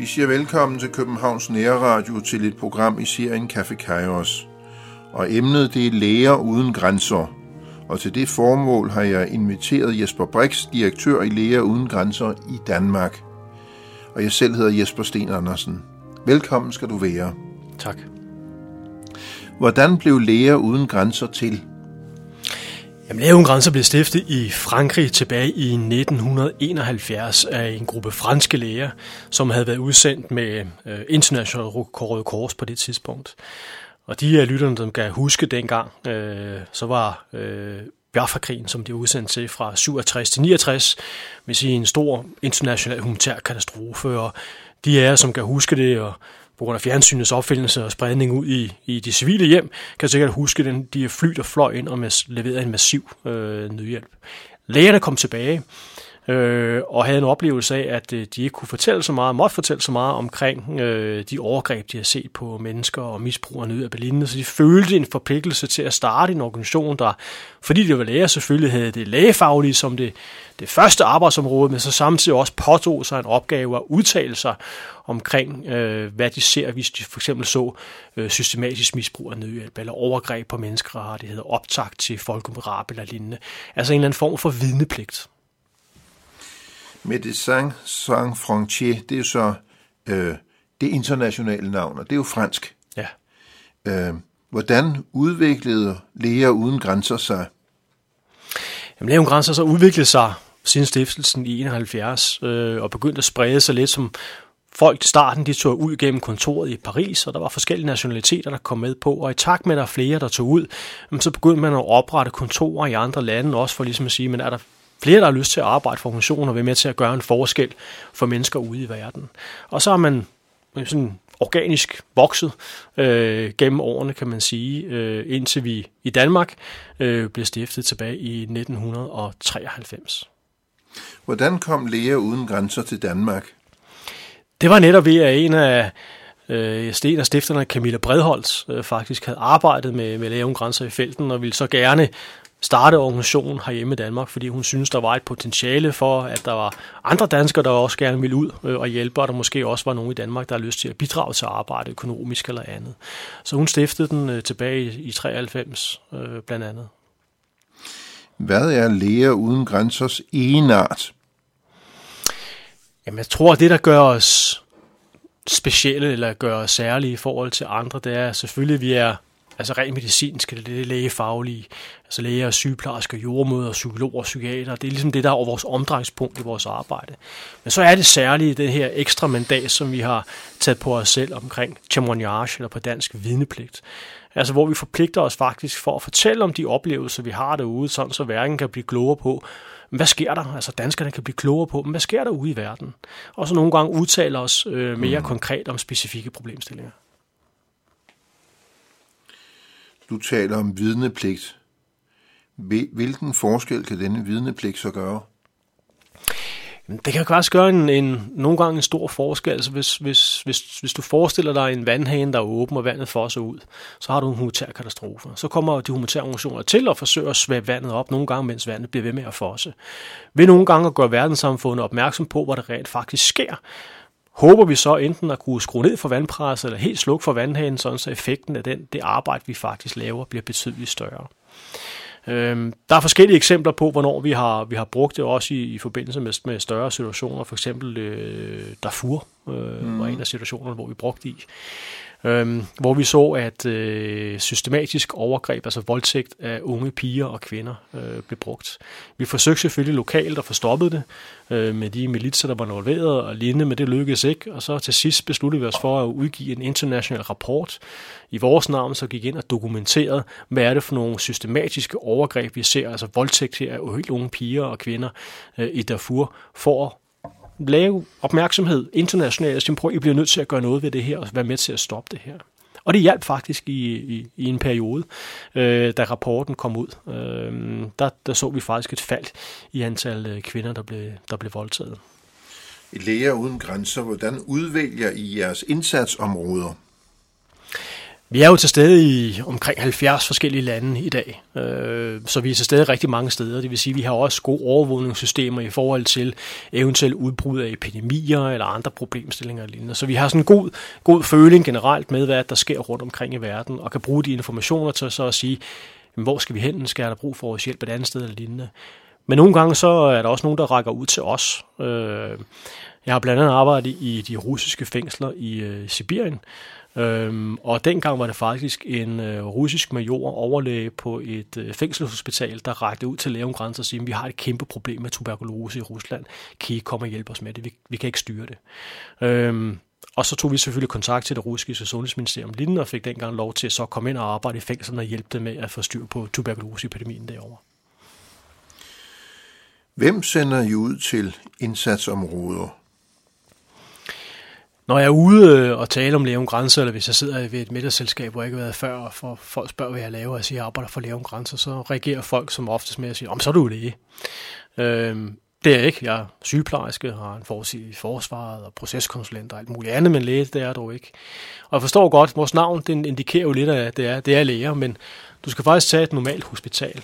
Vi siger velkommen til Københavns Nærradio til et program i serien Café Kairos. Og emnet det er læger uden grænser. Og til det formål har jeg inviteret Jesper Brix, direktør i Læger uden grænser i Danmark. Og jeg selv hedder Jesper Sten Andersen. Velkommen skal du være. Tak. Hvordan blev Læger uden grænser til? Jamen, Læger grænser blev stiftet i Frankrig tilbage i 1971 af en gruppe franske læger, som havde været udsendt med øh, International Røde Kors på det tidspunkt. Og de af lytterne, der kan huske dengang, øh, så var øh, Biafra-krigen, som de var udsendt til fra 67 til 69, vil sige en stor international humanitær katastrofe, og de af jer, som kan huske det, og på grund af fjernsynets opfindelse og spredning ud i, i de civile hjem, kan sikkert huske den, de fly, der fløj ind og leverede en massiv øh, nødhjælp. Lægerne kom tilbage, øh, og havde en oplevelse af, at øh, de ikke kunne fortælle så meget, måtte fortælle så meget omkring øh, de overgreb, de har set på mennesker og misbrug af Berlin. Så de følte en forpligtelse til at starte en organisation, der, fordi det var læger, selvfølgelig havde det lægefaglige som det, det første arbejdsområde, men så samtidig også påtog sig en opgave at udtale sig omkring, øh, hvad de ser, hvis de for eksempel så øh, systematisk misbrug af nødhjælp, eller overgreb på menneskerettigheder, optag til folkemorab eller lignende. Altså en eller anden form for vidnepligt. Médecins Sans Frontier, det er så øh, det internationale navn, og det er jo fransk. Ja. Øh, hvordan udviklede læger uden grænser sig? Jamen, Læger uden grænser så udviklede sig siden stiftelsen i 71, øh, og begyndte at sprede sig lidt som folk i starten, de tog ud gennem kontoret i Paris, og der var forskellige nationaliteter, der kom med på, og i takt med, at der er flere, der tog ud, så begyndte man at oprette kontorer i andre lande, også for ligesom at sige, men er der flere, der har lyst til at arbejde for organisationer og være med til at gøre en forskel for mennesker ude i verden. Og så har man sådan organisk vokset øh, gennem årene, kan man sige, øh, indtil vi i Danmark øh, blev stiftet tilbage i 1993. Hvordan kom Læger Uden Grænser til Danmark? Det var netop ved, at en af øh, Sten og stifterne, Camilla Bredholz, øh, faktisk havde arbejdet med, med Læger Uden Grænser i felten, og ville så gerne starte organisationen herhjemme i Danmark, fordi hun synes, der var et potentiale for, at der var andre danskere, der også gerne ville ud øh, og hjælpe, og der måske også var nogen i Danmark, der har lyst til at bidrage til arbejde økonomisk eller andet. Så hun stiftede den øh, tilbage i 93 øh, blandt andet. Hvad er Læger Uden Grænsers enart? Jamen, jeg tror, at det, der gør os specielle eller gør os særlige i forhold til andre, det er selvfølgelig, at vi er altså rent medicinske, det er lægefaglige, altså læger, sygeplejersker, jordmøder, psykologer, psykiater, det er ligesom det, der er vores omdrejningspunkt i vores arbejde. Men så er det særligt det her ekstra mandat, som vi har taget på os selv omkring témoignage, eller på dansk vidnepligt. Altså hvor vi forpligter os faktisk for at fortælle om de oplevelser, vi har derude, sådan så verden kan blive klogere på, hvad sker der? Altså danskerne kan blive klogere på, hvad sker der ude i verden? Og så nogle gange udtaler os øh, mere mm. konkret om specifikke problemstillinger. Du taler om vidnepligt. Hvilken forskel kan denne vidnepligt så gøre? Det kan faktisk gøre en, en, nogle gange en stor forskel. Altså hvis, hvis, hvis, hvis du forestiller dig en vandhane, der er åben, og vandet fosser ud, så har du en humanitær katastrofe. Så kommer de humanitære organisationer til at forsøge at svæbe vandet op, nogle gange, mens vandet bliver ved med at fosse. Ved nogle gange at gøre verdenssamfundet opmærksom på, hvad der rent faktisk sker, håber vi så enten at kunne skrue ned for vandpresset, eller helt slukke for vandhanen, sådan så effekten af den, det arbejde, vi faktisk laver, bliver betydeligt større. Øhm, der er forskellige eksempler på, hvornår vi har, vi har brugt det også i, i forbindelse med, med større situationer. For eksempel øh, Darfur øh, mm. var en af situationerne, hvor vi brugte i øhm, hvor vi så, at øh, systematisk overgreb, altså voldtægt af unge piger og kvinder, øh, blev brugt. Vi forsøgte selvfølgelig lokalt at få stoppet det øh, med de militser, der var involveret og lignende, men det lykkedes ikke. Og så til sidst besluttede vi os for at udgive en international rapport i vores navn, så gik ind og dokumenterede, hvad er det for nogle systematiske overgreb, vi ser, altså voldtægt her af helt unge piger og kvinder øh, i Darfur, for lave opmærksomhed internationalt, så prøv, I bliver nødt til at gøre noget ved det her, og være med til at stoppe det her. Og det hjalp faktisk i, i, i en periode, øh, da rapporten kom ud. Øh, der, der så vi faktisk et fald i antal øh, kvinder, der blev, der blev voldtaget. I Læger Uden Grænser, hvordan udvælger I jeres indsatsområder? Vi er jo til stede i omkring 70 forskellige lande i dag, øh, så vi er til stede rigtig mange steder. Det vil sige, at vi har også gode overvågningssystemer i forhold til eventuelt udbrud af epidemier eller andre problemstillinger og lignende. Så vi har sådan en god, god føling generelt med, hvad der sker rundt omkring i verden, og kan bruge de informationer til så at sige, hvor skal vi hen? Skal der brug for vores hjælp et andet sted eller lignende? Men nogle gange så er der også nogen, der rækker ud til os. Øh, jeg har blandt andet arbejdet i de russiske fængsler i øh, Sibirien, Øhm, og dengang var det faktisk en øh, russisk major overlæge på et øh, fængselshospital, der rakte ud til Lægen Grænser og sagde, vi har et kæmpe problem med tuberkulose i Rusland. Kan I komme og hjælpe os med det? Vi, vi kan ikke styre det. Øhm, og så tog vi selvfølgelig kontakt til det russiske sundhedsministerium lignende og fik dengang lov til at så komme ind og arbejde i fængslerne og hjælpe dem med at få styr på tuberkuloseepidemien derovre. Hvem sender I ud til indsatsområder? Når jeg er ude øh, og tale om Leon Grænser, eller hvis jeg sidder ved et middagsselskab, hvor jeg ikke har været før, og for folk spørger, hvad jeg laver, og jeg siger, at jeg arbejder for Leon Grænser, så reagerer folk som oftest med at sige, om så er du læge. Øhm, det er jeg ikke. Jeg er sygeplejerske, har en forsig i forsvaret og proceskonsulent og alt muligt andet, men læge, det er dog ikke. Og jeg forstår godt, at vores navn den indikerer jo lidt, at det er, det er læger, men du skal faktisk tage et normalt hospital.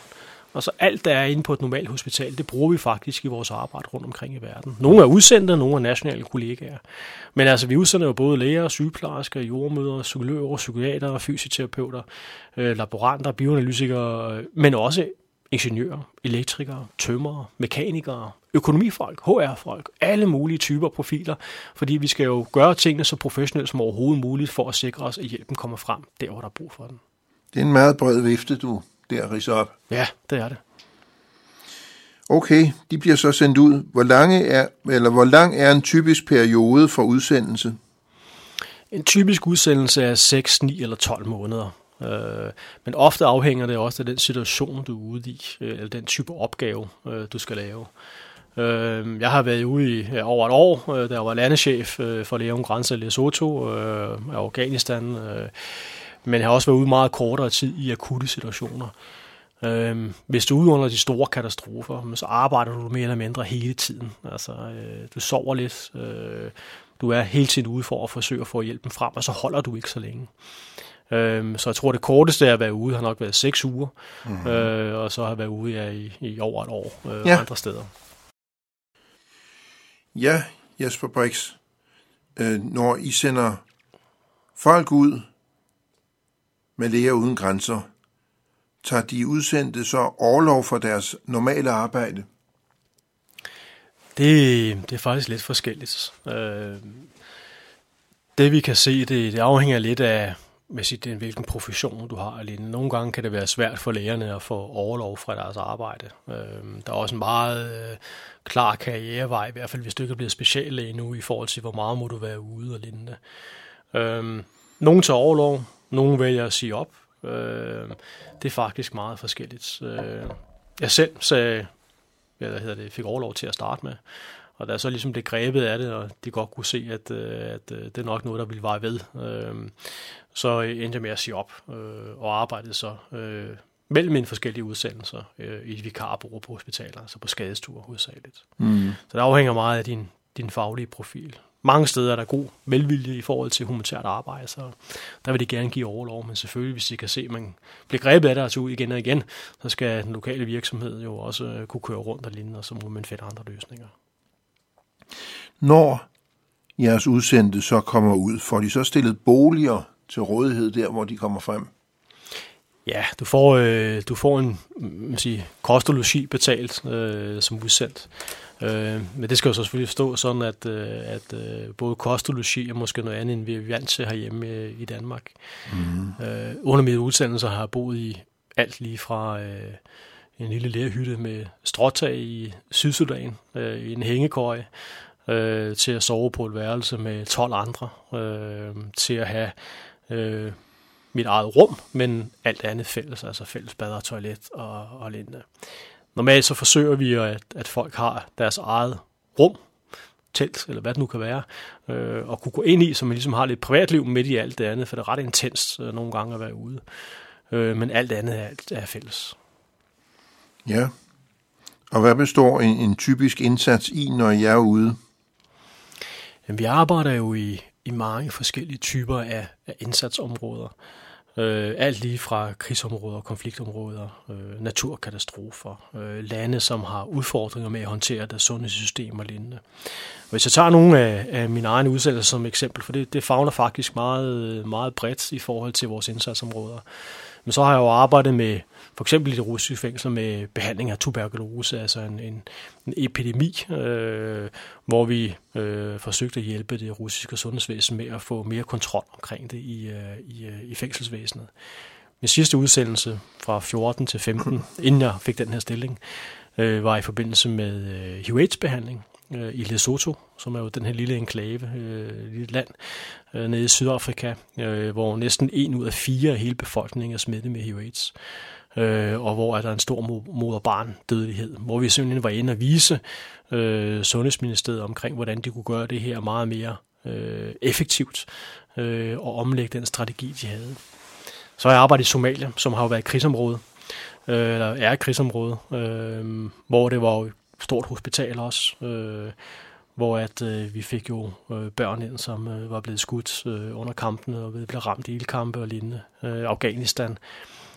Og så alt, der er inde på et normalt hospital, det bruger vi faktisk i vores arbejde rundt omkring i verden. Nogle er udsendte, nogle er nationale kollegaer. Men altså, vi udsender jo både læger, sygeplejersker, jordmøder, psykologer, psykiater, fysioterapeuter, øh, laboranter, bioanalytikere, øh, men også ingeniører, elektrikere, tømrere, mekanikere, økonomifolk, HR-folk, alle mulige typer profiler, fordi vi skal jo gøre tingene så professionelt som overhovedet muligt for at sikre os, at hjælpen kommer frem der, hvor der er brug for den. Det er en meget bred vifte, du der ridser op. Ja, det er det. Okay, de bliver så sendt ud. Hvor, lange er, eller hvor lang er en typisk periode for udsendelse? En typisk udsendelse er 6, 9 eller 12 måneder. Øh, men ofte afhænger det også af den situation, du er ude i, øh, eller den type opgave, øh, du skal lave. Jeg har været ude i over et år, da jeg var landeschef for Leon Grænse Lesotho af Afghanistan. Men har også været ude meget kortere tid i akutte situationer. Øh, hvis du er ude under de store katastrofer, så arbejder du mere eller mindre hele tiden. Altså, øh, du sover lidt, øh, du er hele tiden ude for at forsøge at få hjælpen frem, og så holder du ikke så længe. Øh, så jeg tror, det korteste at være ude har nok været seks uger, mm-hmm. øh, og så har jeg været ude ja, i, i over et år øh, ja. andre steder. Ja, Jesper Brix, øh, når I sender folk ud med Læger Uden Grænser, tager de udsendte så overlov for deres normale arbejde? Det, det er faktisk lidt forskelligt. Øh, det vi kan se, det, det afhænger lidt af, med sit, hvilken profession du har. Alene. Nogle gange kan det være svært for lægerne at få overlov fra deres arbejde. Øh, der er også en meget øh, klar karrierevej, i hvert fald hvis du ikke er blevet speciallæge nu, i forhold til, hvor meget må du være ude og lignende. Øh, nogle tager overlov, nogle vælger at sige op. Øh, det er faktisk meget forskelligt. Øh, jeg selv sagde, hvad hedder det, fik overlov til at starte med. Og da så ligesom det grebet af det, og de godt kunne se, at, øh, at øh, det er nok noget, der ville vare ved, øh, så endte jeg med at sige op øh, og arbejdede så øh, mellem mine forskellige udsendelser øh, i vikarbureau på hospitaler, altså på skadestuer hovedsageligt. Mm. Så det afhænger meget af din, din faglige profil mange steder er der god velvilje i forhold til humanitært arbejde, så der vil de gerne give overlov, men selvfølgelig, hvis de kan se, at man bliver grebet af det altså igen og igen, så skal den lokale virksomhed jo også øh, kunne køre rundt og lignende, og så må man finde andre løsninger. Når jeres udsendte så kommer ud, får de så stillet boliger til rådighed der, hvor de kommer frem? Ja, du får, øh, du får en man siger, kost og logi betalt øh, som udsendt. Øh, men det skal jo så selvfølgelig stå sådan, at, øh, at øh, både kost og logi er måske noget andet, end vi er vant til herhjemme øh, i Danmark. Mm. Øh, under mine udsendelser har jeg boet i alt lige fra øh, en lille lærhytte med stråtag i Sydsudan, øh, i en hængekøje, øh, til at sove på et værelse med 12 andre, øh, til at have øh, mit eget rum, men alt andet fælles, altså fælles bad og toilet og, og lignende. Normalt så forsøger vi, at, at folk har deres eget rum, telt, eller hvad det nu kan være, øh, og kunne gå ind i, så man ligesom har lidt privatliv midt i alt det andet, for det er ret intens øh, nogle gange at være ude. Øh, men alt andet er, er fælles. Ja. Og hvad består en, en typisk indsats i, når jeg er ude? Jamen, vi arbejder jo i, i mange forskellige typer af, af indsatsområder. Øh, alt lige fra krigsområder, konfliktområder, øh, naturkatastrofer, øh, lande, som har udfordringer med at håndtere deres sundhedssystem og lignende. Og hvis jeg tager nogle af, af mine egne udsendelser som eksempel, for det, det fagner faktisk meget, meget bredt i forhold til vores indsatsområder, men så har jeg jo arbejdet med for eksempel i det russiske fængsel med behandling af tuberkulose, altså en, en, en epidemi, øh, hvor vi øh, forsøgte at hjælpe det russiske sundhedsvæsen med at få mere kontrol omkring det i, øh, i, øh, i fængselsvæsenet. Min sidste udsendelse fra 14 til 15, inden jeg fik den her stilling, øh, var i forbindelse med øh, HIV-AIDS-behandling øh, i Lesotho, som er jo den her lille enklave, øh, lille land øh, nede i Sydafrika, øh, hvor næsten en ud af fire af hele befolkningen er smittet med HIV-AIDS øh, og hvor er der en stor moder-barn dødelighed, hvor vi simpelthen var inde og vise øh, Sundhedsministeriet omkring, hvordan de kunne gøre det her meget mere øh, effektivt øh, og omlægge den strategi, de havde. Så har jeg arbejdet i Somalia, som har jo været et krigsområde, øh, eller er et krigsområde, øh, hvor det var jo et stort hospital også, øh, hvor at øh, vi fik jo øh, børn ind, som øh, var blevet skudt øh, under kampene og blev ramt i ildkampe og lignende. Øh, Afghanistan,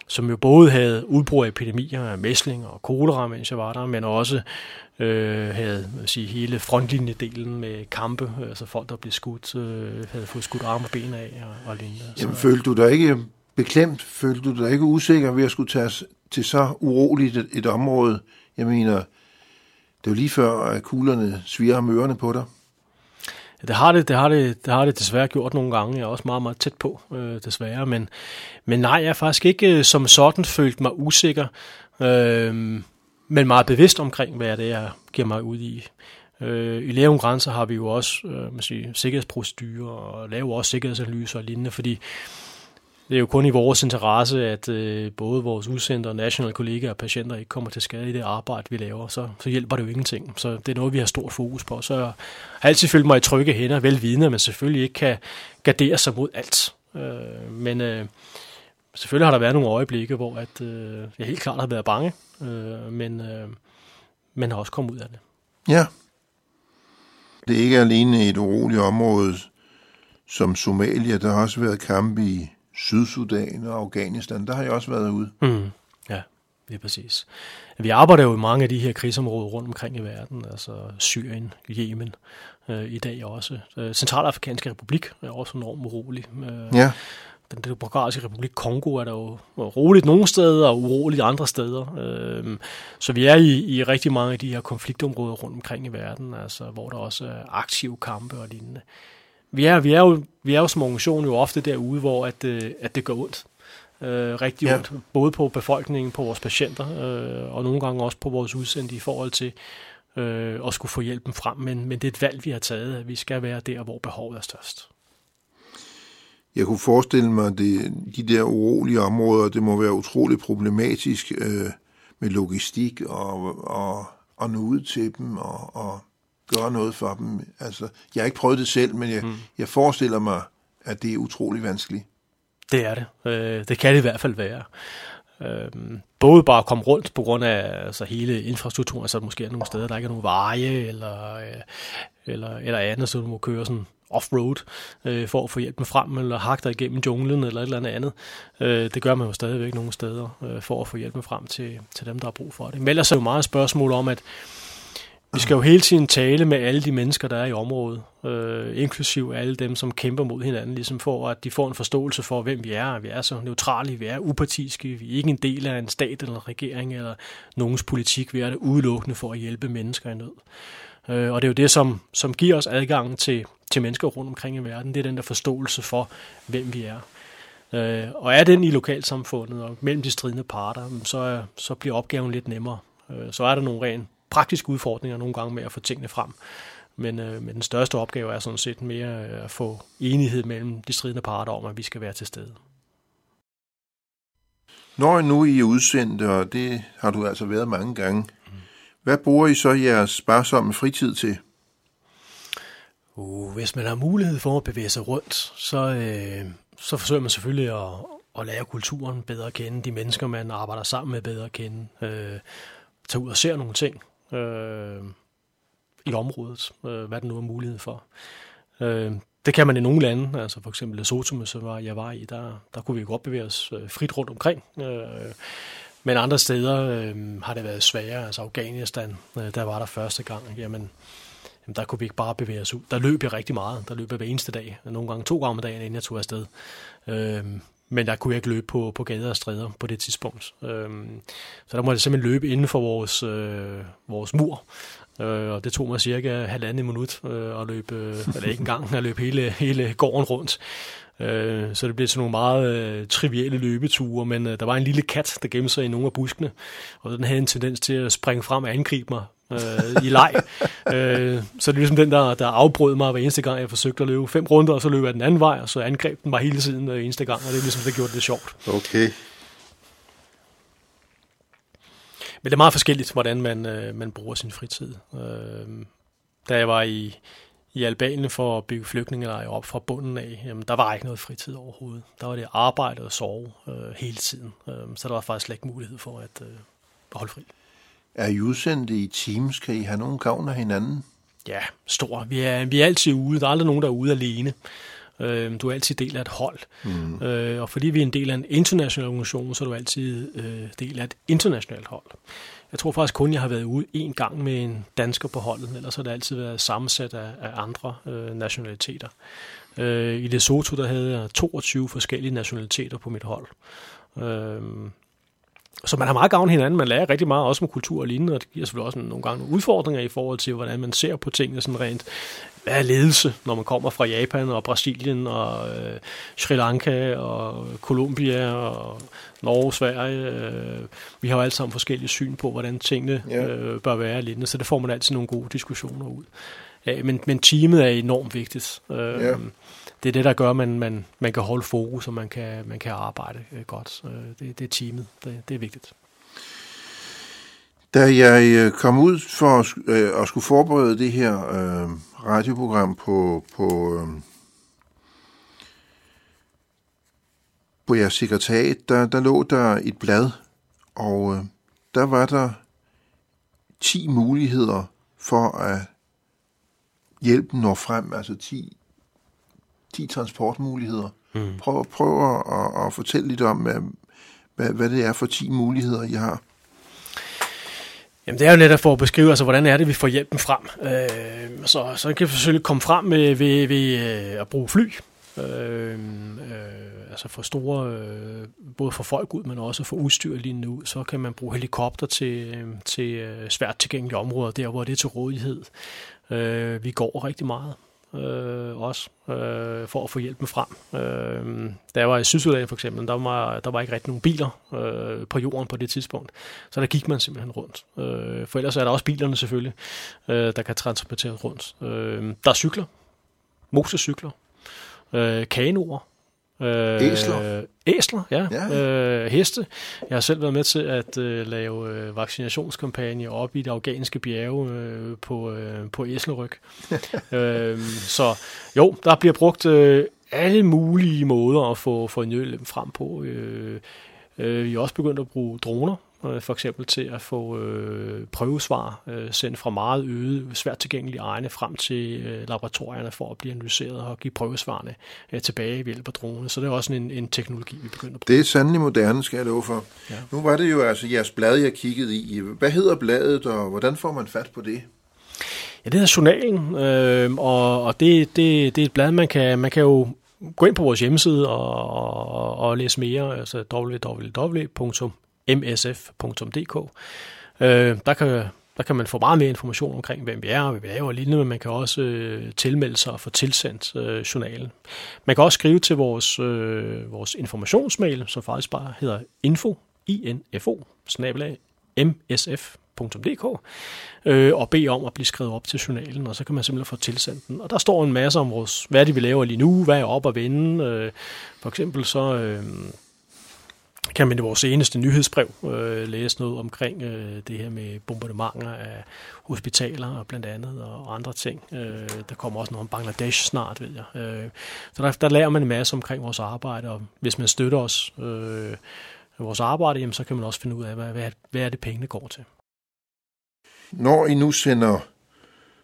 som jo både havde udbrud af epidemier af mæsling og kolera, mens jeg var der, men også øh, havde sige, hele frontlinjedelen med kampe, altså folk, der blev skudt, øh, havde fået skudt arme og ben af og, og lignende. Jamen, så. følte du dig ikke beklemt? Følte du dig ikke usikker ved at skulle tage til så uroligt et, et område? Jeg mener, det er lige før, at kuglerne sviger om ørerne på dig. Det har det, det har det, det har det desværre gjort nogle gange. Jeg er også meget, meget tæt på, øh, desværre. Men, men nej, jeg har faktisk ikke øh, som sådan følt mig usikker, øh, men meget bevidst omkring, hvad det er, jeg giver mig ud i. Øh, I Lave Grænser har vi jo også øh, man siger, sikkerhedsprocedurer og laver også sikkerhedsanalyser og lignende, fordi det er jo kun i vores interesse, at øh, både vores udsendte og nationale kollegaer og patienter ikke kommer til skade i det arbejde, vi laver. Så, så hjælper det jo ingenting. Så det er noget, vi har stort fokus på. Så jeg har altid følt mig i trygge hænder, velvidende, at man selvfølgelig ikke kan gardere sig mod alt. Øh, men øh, selvfølgelig har der været nogle øjeblikke, hvor at, øh, jeg helt klart har været bange, øh, men øh, man har også kommet ud af det. Ja. Det er ikke alene et uroligt område som Somalia. Der har også været kampe i Sydsudan og Afghanistan, der har jeg også været ude. Mm. Ja, det er præcis. Vi arbejder jo i mange af de her krigsområder rundt omkring i verden, altså Syrien, Yemen, øh, i dag også. Øh, Centralafrikanske Republik er også enormt urolig. Øh, ja. Den demokratiske republik Kongo er der jo roligt nogle steder og uroligt andre steder. Øh, så vi er i, i rigtig mange af de her konfliktområder rundt omkring i verden, altså, hvor der også er aktive kampe og lignende vi er, vi er, jo, vi er jo som organisation jo ofte derude, hvor at, øh, at det gør ondt. Øh, rigtig ja. ondt. Både på befolkningen, på vores patienter, øh, og nogle gange også på vores udsendte i forhold til øh, at skulle få hjælpen frem. Men, men det er et valg, vi har taget, at vi skal være der, hvor behovet er størst. Jeg kunne forestille mig, at det, de der urolige områder, det må være utroligt problematisk øh, med logistik og, og, og nå ud til dem og, og gøre noget for dem. Altså, jeg har ikke prøvet det selv, men jeg, mm. jeg forestiller mig, at det er utrolig vanskeligt. Det er det. Øh, det kan det i hvert fald være. Øh, både bare at komme rundt på grund af altså, hele infrastrukturen, så måske er nogle steder, der ikke er nogen veje eller, øh, eller, eller andet, så du må køre sådan off-road øh, for at få hjælp med frem, eller hakke dig igennem junglen eller et eller andet andet. Øh, det gør man jo stadigvæk nogle steder øh, for at få hjælp med frem til, til dem, der har brug for det. Men ellers er det jo meget spørgsmål om, at vi skal jo hele tiden tale med alle de mennesker, der er i området, øh, inklusiv alle dem, som kæmper mod hinanden, ligesom for at de får en forståelse for, hvem vi er. Vi er så neutrale, vi er upartiske, vi er ikke en del af en stat eller en regering eller nogens politik. Vi er det udelukkende for at hjælpe mennesker i nød. Øh, og det er jo det, som, som giver os adgang til, til mennesker rundt omkring i verden. Det er den der forståelse for, hvem vi er. Øh, og er den i lokalsamfundet og mellem de stridende parter, så, så bliver opgaven lidt nemmere. Øh, så er der nogle rent praktiske udfordringer nogle gange med at få tingene frem. Men, øh, men den største opgave er sådan set mere øh, at få enighed mellem de stridende parter om, at vi skal være til stede. Når nu I er udsendt, og det har du altså været mange gange, hvad bruger I så jeres sparsomme fritid til? Uh, hvis man har mulighed for at bevæge sig rundt, så, øh, så forsøger man selvfølgelig at, at lære kulturen bedre at kende, de mennesker, man arbejder sammen med bedre at kende, øh, tage ud og se nogle ting, øh, i området, øh, hvad der nu er mulighed for. Øh, det kan man i nogle lande, altså for eksempel Lesotho, som var, jeg var i, der, der kunne vi godt bevæge os øh, frit rundt omkring. Øh, men andre steder øh, har det været sværere, altså Afghanistan, øh, der var der første gang, jamen, jamen der kunne vi ikke bare bevæge os ud. Der løb jeg rigtig meget, der løb jeg hver eneste dag, nogle gange to gange om dagen, inden jeg tog afsted. Øh, men der kunne jeg ikke løbe på, på gader og stræder på det tidspunkt. Øh, så der måtte jeg simpelthen løbe inden for vores, øh, vores mur, Øh, og det tog mig cirka halvandet minut øh, at løbe, øh, eller ikke engang, at løbe hele, hele gården rundt. Øh, så det blev sådan nogle meget øh, trivielle løbeture, men øh, der var en lille kat, der gemte sig i nogle af buskene, og den havde en tendens til at springe frem og angribe mig øh, i leg. øh, så det er ligesom den, der, der afbrød mig hver eneste gang, jeg forsøgte at løbe fem runder, og så løb jeg den anden vej, og så angreb den mig hele tiden hver eneste gang, og det er ligesom, det gjorde det sjovt. Okay. Men det er meget forskelligt, hvordan man, øh, man bruger sin fritid. Øh, da jeg var i, i Albanien for at bygge flygtningelejre op fra bunden af, jamen, der var ikke noget fritid overhovedet. Der var det arbejde og sove øh, hele tiden. Øh, så der var faktisk slet ikke mulighed for at, øh, holde fri. Er I udsendte i teams? Kan I have nogen gavn af hinanden? Ja, stor. Vi er, vi er altid ude. Der er aldrig nogen, der er ude alene. Øh, du er altid del af et hold. Mm. Øh, og fordi vi er en del af en international organisation, så er du altid øh, del af et internationalt hold. Jeg tror faktisk kun, jeg har været ude en gang med en dansker på holdet, ellers har det altid været sammensat af, af andre øh, nationaliteter. Øh, I Lesotho der havde jeg 22 forskellige nationaliteter på mit hold. Øh, så man har meget gavn hinanden, man lærer rigtig meget også om kultur og lignende, og det giver selvfølgelig også nogle gange nogle udfordringer i forhold til, hvordan man ser på tingene sådan rent hvad er ledelse, når man kommer fra Japan og Brasilien og øh, Sri Lanka og Colombia og Norge, Sverige. Øh, vi har jo alle sammen forskellige syn på, hvordan tingene øh, bør være lignende, så det får man altid nogle gode diskussioner ud. Ja, men, men teamet er enormt vigtigt. Øh, ja. Det er det, der gør, at man, man, man kan holde fokus, og man kan, man kan arbejde øh, godt. Øh, det, det er teamet. Det, det er vigtigt. Da jeg øh, kom ud for at, øh, at skulle forberede det her øh, radioprogram på, på, øh, på jeres sekretariat, der, der lå der et blad, og øh, der var der 10 muligheder for at hjælpen når frem, altså 10, 10 transportmuligheder. Mm. Prøv, prøv at, at, at fortælle lidt om, hvad, hvad, hvad det er for 10 muligheder, I har. Jamen det er jo netop for at beskrive, altså hvordan er det, vi får hjælpen frem. Øh, så, så kan vi selvfølgelig komme frem med, ved, ved øh, at bruge fly. Øh, øh, altså for store, øh, både for folk ud, men også for udstyr lige nu, så kan man bruge helikopter til, til øh, svært tilgængelige områder, der hvor det er til rådighed. Øh, vi går rigtig meget øh, også, øh, for at få hjælpen frem. Øh, da jeg var i Sydsudan for eksempel, der var, der var ikke rigtig nogen biler øh, på jorden på det tidspunkt, så der gik man simpelthen rundt. Øh, for ellers er der også bilerne selvfølgelig, øh, der kan transporteres rundt. Øh, der er cykler, motorcykler, øh, kanoer, Øh, æsler? Æsler, ja. ja. Øh, heste. Jeg har selv været med til at øh, lave øh, vaccinationskampagne op i det afghanske bjerge øh, på, øh, på æslerryg. øh, så jo, der bliver brugt øh, alle mulige måder at få, få en frem på. Øh, øh, vi er også begyndt at bruge droner øh, for eksempel til at få øh, prøvesvar øh, sendt fra meget øde, svært tilgængelige egne frem til øh, laboratorierne for at blive analyseret og give prøvesvarene øh, tilbage ved hjælp af drone. Så det er også en, en teknologi, vi begynder at bruge. Det er sandelig moderne, skal jeg love for. Ja. Nu var det jo altså jeres blad, jeg kiggede i. Hvad hedder bladet, og hvordan får man fat på det? Ja, det hedder Journalen, øh, og, og det, det, det er et blad, man kan, man kan jo gå ind på vores hjemmeside og, og, og læse mere, altså www msf.dk. Øh, der, kan, der kan man få meget mere information omkring, hvem vi er og hvad vi laver og lignende, men man kan også øh, tilmelde sig og få tilsendt øh, journalen. Man kan også skrive til vores, øh, vores informationsmail, som faktisk bare hedder info, info, snabelag, msf.dk, øh, og bede om at blive skrevet op til journalen, og så kan man simpelthen få tilsendt den. Og der står en masse om vores, hvad det, vi laver lige nu, hvad er op og vende. Øh, for eksempel så... Øh, kan man i vores seneste nyhedsbrev øh, læse noget omkring øh, det her med bombardementer af hospitaler og blandt andet og andre ting. Øh, der kommer også noget om Bangladesh snart, ved jeg. Øh, så der, der lærer man en masse omkring vores arbejde, og hvis man støtter os øh, vores arbejde, jamen, så kan man også finde ud af, hvad, hvad, hvad er det pengene går til. Når I nu sender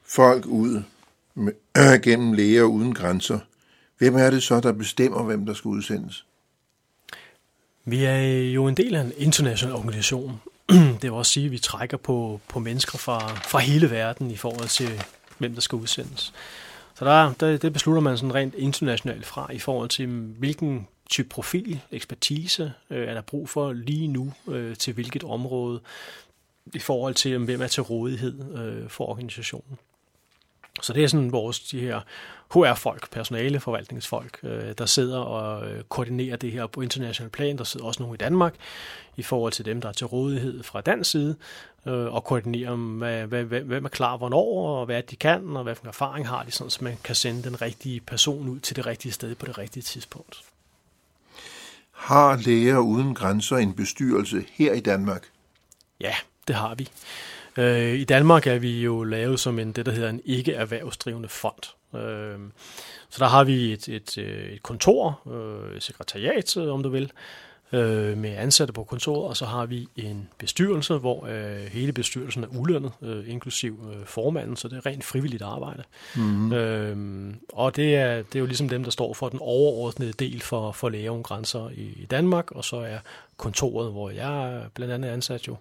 folk ud med gennem læger uden grænser. Hvem er det så, der bestemmer, hvem der skal udsendes? Vi er jo en del af en international organisation. Det vil også sige, at vi trækker på, på mennesker fra, fra hele verden i forhold til, hvem der skal udsendes. Så der, der, det beslutter man sådan rent internationalt fra i forhold til, hvilken type profil, ekspertise øh, er der brug for lige nu øh, til hvilket område i forhold til, hvem er til rådighed øh, for organisationen. Så det er sådan vores de her HR-folk, personale, forvaltningsfolk, øh, der sidder og øh, koordinerer det her på international plan. Der sidder også nogle i Danmark i forhold til dem, der er til rådighed fra dansk side, øh, og koordinerer, hvad, hvad, hvad, hvem er klar hvornår, og hvad de kan, og hvad for erfaring har de, sådan, så man kan sende den rigtige person ud til det rigtige sted på det rigtige tidspunkt. Har Læger Uden Grænser en bestyrelse her i Danmark? Ja, det har vi. Øh, I Danmark er vi jo lavet som en, det, der hedder en ikke-erhvervsdrivende fond. Øh, så der har vi et, et, et kontor, et sekretariat, om du vil, øh, med ansatte på kontoret, og så har vi en bestyrelse, hvor øh, hele bestyrelsen er ulønnet, øh, inklusiv øh, formanden, så det er rent frivilligt arbejde. Mm-hmm. Øh, og det er, det er jo ligesom dem, der står for den overordnede del for, for Læger Uden Grænser i, i Danmark, og så er kontoret, hvor jeg er blandt andet ansat jo,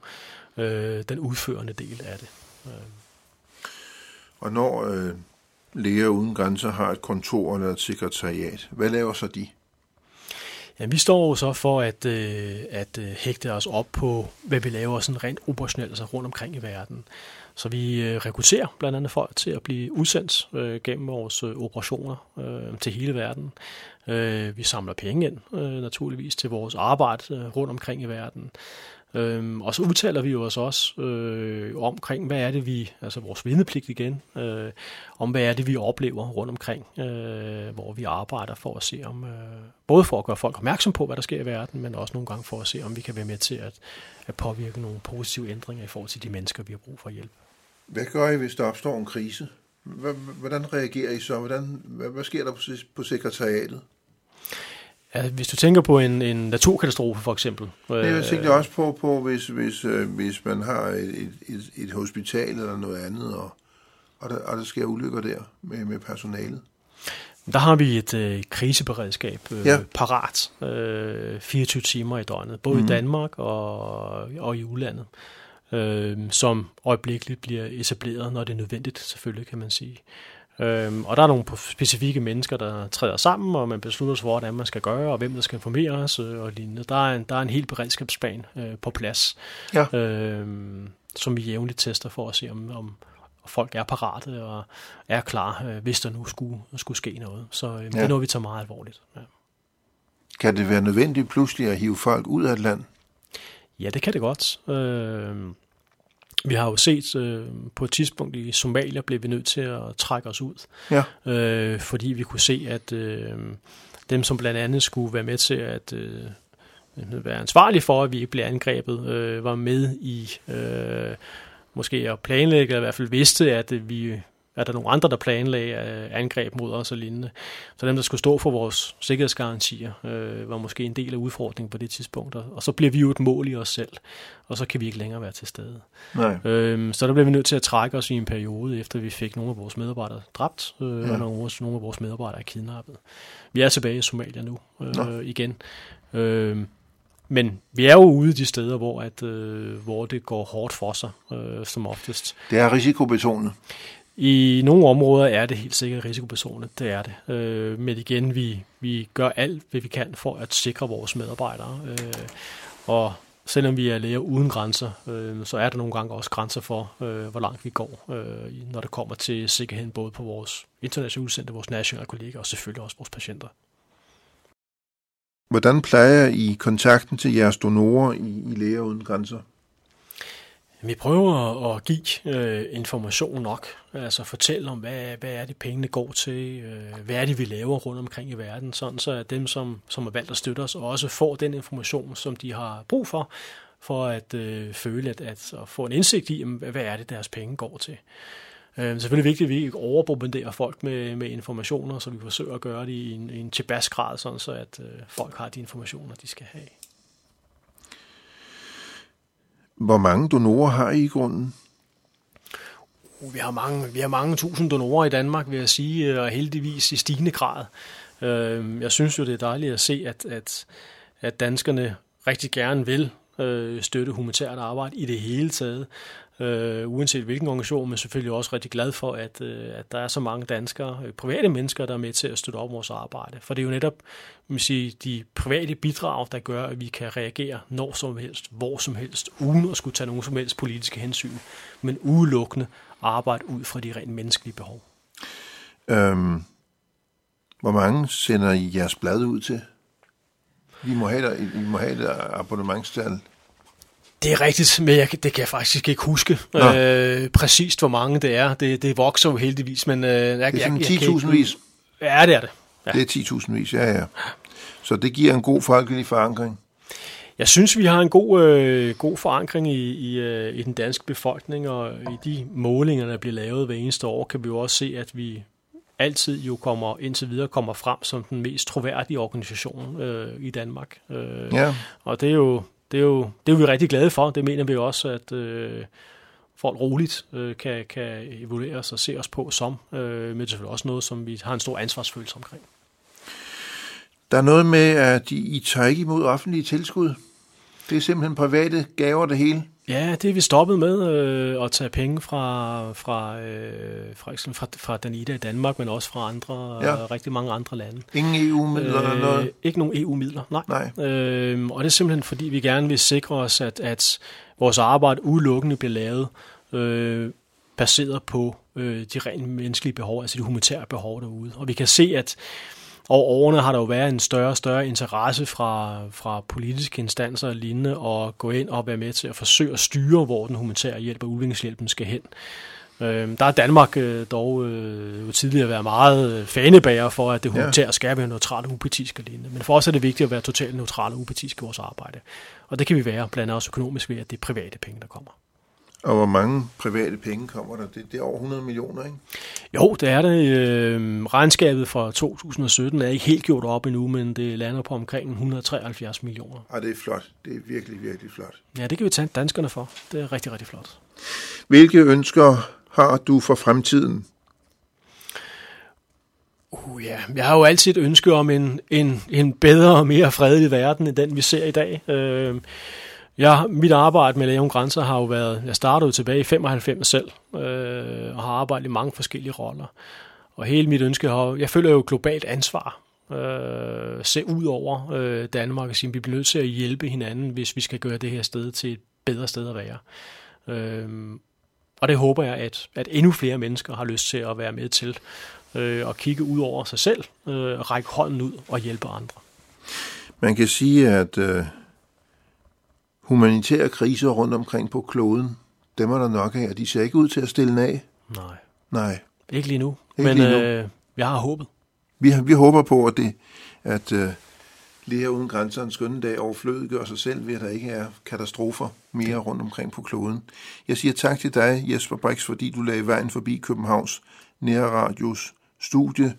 øh, den udførende del af det. Og når øh, Læger Uden Grænser har et kontor eller et sekretariat, hvad laver så de? Ja, vi står jo så for at, øh, at øh, hægte os op på, hvad vi laver sådan rent operationelt, altså rundt omkring i verden. Så vi øh, rekrutterer blandt andet folk til at blive udsendt øh, gennem vores øh, operationer øh, til hele verden. Øh, vi samler penge ind, øh, naturligvis, til vores arbejde øh, rundt omkring i verden. Øhm, og så udtaler vi jo os også øh, omkring, hvad er det vi, altså vores vidnepligt igen, øh, om hvad er det vi oplever rundt omkring, øh, hvor vi arbejder for at se om, øh, både for at gøre folk opmærksom på, hvad der sker i verden, men også nogle gange for at se, om vi kan være med til at, at påvirke nogle positive ændringer i forhold til de mennesker, vi har brug for hjælp. Hvad gør I, hvis der opstår en krise? Hvordan reagerer I så? Hvordan, hvad, hvad sker der på sekretariatet? Ja, hvis du tænker på en, en naturkatastrofe for eksempel. Det jeg tænkte også på, på hvis, hvis, øh, hvis man har et, et, et hospital eller noget andet, og, og, der, og der sker ulykker der med, med personalet. Der har vi et øh, kriseberedskab øh, ja. parat øh, 24 timer i døgnet, både mm. i Danmark og, og i udlandet, øh, som øjeblikkeligt bliver etableret, når det er nødvendigt, selvfølgelig kan man sige. Øhm, og der er nogle specifikke mennesker, der træder sammen, og man beslutter sig for, hvordan man skal gøre, og hvem der skal informeres øh, og lignende. Der er en, der er en helt beredskabsplan øh, på plads, ja. øhm, som vi jævnligt tester for at se, om, om folk er parate og er klar, øh, hvis der nu skulle, skulle ske noget. Så øh, ja. det er noget, vi tager meget alvorligt. Ja. Kan det være nødvendigt pludselig at hive folk ud af et land? Ja, det kan det godt. Øh, vi har jo set øh, på et tidspunkt i Somalia blev vi nødt til at trække os ud, ja. øh, fordi vi kunne se, at øh, dem, som blandt andet skulle være med til at øh, være ansvarlige for, at vi ikke blev angrebet, øh, var med i øh, måske at planlægge, eller i hvert fald vidste, at vi er der nogle andre, der planlagde øh, angreb mod os og lignende. Så dem, der skulle stå for vores sikkerhedsgarantier, øh, var måske en del af udfordringen på det tidspunkt. Og så bliver vi jo et mål i os selv, og så kan vi ikke længere være til stede. Nej. Øhm, så der bliver vi nødt til at trække os i en periode, efter vi fik nogle af vores medarbejdere dræbt, øh, ja. og nogle, nogle af vores medarbejdere er kidnappet. Vi er tilbage i Somalia nu øh, igen. Øh, men vi er jo ude de steder, hvor, at, øh, hvor det går hårdt for sig, øh, som oftest. Det er risikobetonet. I nogle områder er det helt sikkert risikopersonet, det er det. Øh, men igen, vi, vi gør alt, hvad vi kan for at sikre vores medarbejdere. Øh, og selvom vi er læger uden grænser, øh, så er der nogle gange også grænser for, øh, hvor langt vi går, øh, når det kommer til sikkerheden både på vores internationale udsendte, vores nationale kolleger og selvfølgelig også vores patienter. Hvordan plejer I kontakten til jeres donorer i, i Læger Uden Grænser? Vi prøver at give øh, information nok, altså fortælle om, hvad, hvad er det pengene går til, øh, hvad er det vi laver rundt omkring i verden, sådan så at dem, som, som har valgt at støtte os, også får den information, som de har brug for, for at øh, føle, at, at, at få en indsigt i, hvad er det deres penge går til. Øh, selvfølgelig vigtigt, at vi ikke overbombarderer folk med, med informationer, så vi forsøger at gøre det i en, en tilbasgrad, sådan så at øh, folk har de informationer, de skal have. Hvor mange donorer har I i grunden? Uh, vi har mange, vi har mange tusind donorer i Danmark, vil jeg sige, øh, og heldigvis i stigende grad. Øh, jeg synes jo, det er dejligt at se, at, at, at danskerne rigtig gerne vil øh, støtte humanitært arbejde i det hele taget øh, uanset hvilken organisation, men selvfølgelig også rigtig glad for, at, øh, at der er så mange danskere, øh, private mennesker, der er med til at støtte op vores arbejde. For det er jo netop man sige, de private bidrag, der gør, at vi kan reagere når som helst, hvor som helst, uden at skulle tage nogen som helst politiske hensyn, men udelukkende arbejde ud fra de rent menneskelige behov. Øhm, hvor mange sender I jeres blad ud til? Vi må have, der, I må have et abonnementstal. Det er rigtigt, men jeg, det kan jeg faktisk ikke huske øh, præcist, hvor mange det er. Det, det vokser jo heldigvis, men... Øh, jeg, det er sådan 10.000 vis? Ja, det er det. Ja. Det er 10.000 vis, ja, ja. Så det giver en god folkelig forankring? Jeg synes, vi har en god, øh, god forankring i, i, øh, i den danske befolkning, og i de målinger, der bliver lavet hver eneste år, kan vi jo også se, at vi altid jo kommer indtil videre kommer frem som den mest troværdige organisation øh, i Danmark. Øh, ja. Og det er jo det er jo det er vi rigtig glade for. Det mener vi også, at øh, folk roligt øh, kan, kan evaluere os og se os på som. Øh, men det er selvfølgelig også noget, som vi har en stor ansvarsfølelse omkring. Der er noget med, at I, I tager ikke imod offentlige tilskud. Det er simpelthen private gaver det hele. Ja, det er vi stoppet med øh, at tage penge fra, fra, øh, fra, fra, fra Danida i Danmark, men også fra andre, ja. rigtig mange andre lande. Ingen EU-midler øh, eller noget? Ikke nogen EU-midler, nej. nej. Øh, og det er simpelthen fordi, vi gerne vil sikre os, at, at vores arbejde udelukkende bliver lavet øh, baseret på øh, de rent menneskelige behov, altså de humanitære behov derude. Og vi kan se, at over årene har der jo været en større og større interesse fra, fra politiske instanser og lignende at gå ind og være med til at forsøge at styre, hvor den humanitære hjælp og udviklingshjælpen skal hen. Øh, der er Danmark øh, dog øh, jo tidligere været meget øh, fanebager for, at det humanitære skal være neutralt og upartisk og lignende. Men for os er det vigtigt at være totalt neutralt og upartisk i vores arbejde. Og det kan vi være, blandt andet også økonomisk ved, at det er private penge, der kommer. Og hvor mange private penge kommer der? Det, det er over 100 millioner, ikke? Jo, det er det. Øh, regnskabet for 2017 er ikke helt gjort op endnu, men det lander på omkring 173 millioner. Og det er flot. Det er virkelig, virkelig flot. Ja, det kan vi tage danskerne for. Det er rigtig, rigtig flot. Hvilke ønsker har du for fremtiden? Uh, ja. Jeg har jo altid et ønske om en, en, en bedre og mere fredelig verden, end den vi ser i dag. Øh, Ja, mit arbejde med Læge Grænser har jo været, jeg startede jo tilbage i 95 selv, øh, og har arbejdet i mange forskellige roller. Og hele mit ønske har, jeg føler jo globalt ansvar. Øh, se ud over øh, Danmark og sige, vi bliver nødt til at hjælpe hinanden, hvis vi skal gøre det her sted til et bedre sted at være. Øh, og det håber jeg, at, at endnu flere mennesker har lyst til at være med til øh, at kigge ud over sig selv, øh, række hånden ud og hjælpe andre. Man kan sige, at øh, humanitære kriser rundt omkring på kloden, dem er der nok af, og de ser ikke ud til at stille af. Nej. Nej. Ikke lige nu, ikke men lige nu. Øh, jeg har håbet. Vi, vi håber på, at, det, at øh, Læger uden grænser en skønne dag gør sig selv ved, at der ikke er katastrofer mere rundt omkring på kloden. Jeg siger tak til dig, Jesper Brix, fordi du lagde vejen forbi Københavns Nærradios studie.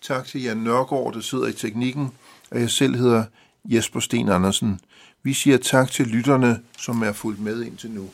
Tak til Jan Nørgaard, der sidder i teknikken, og jeg selv hedder Jesper Sten Andersen. Vi siger tak til lytterne, som er fulgt med indtil nu.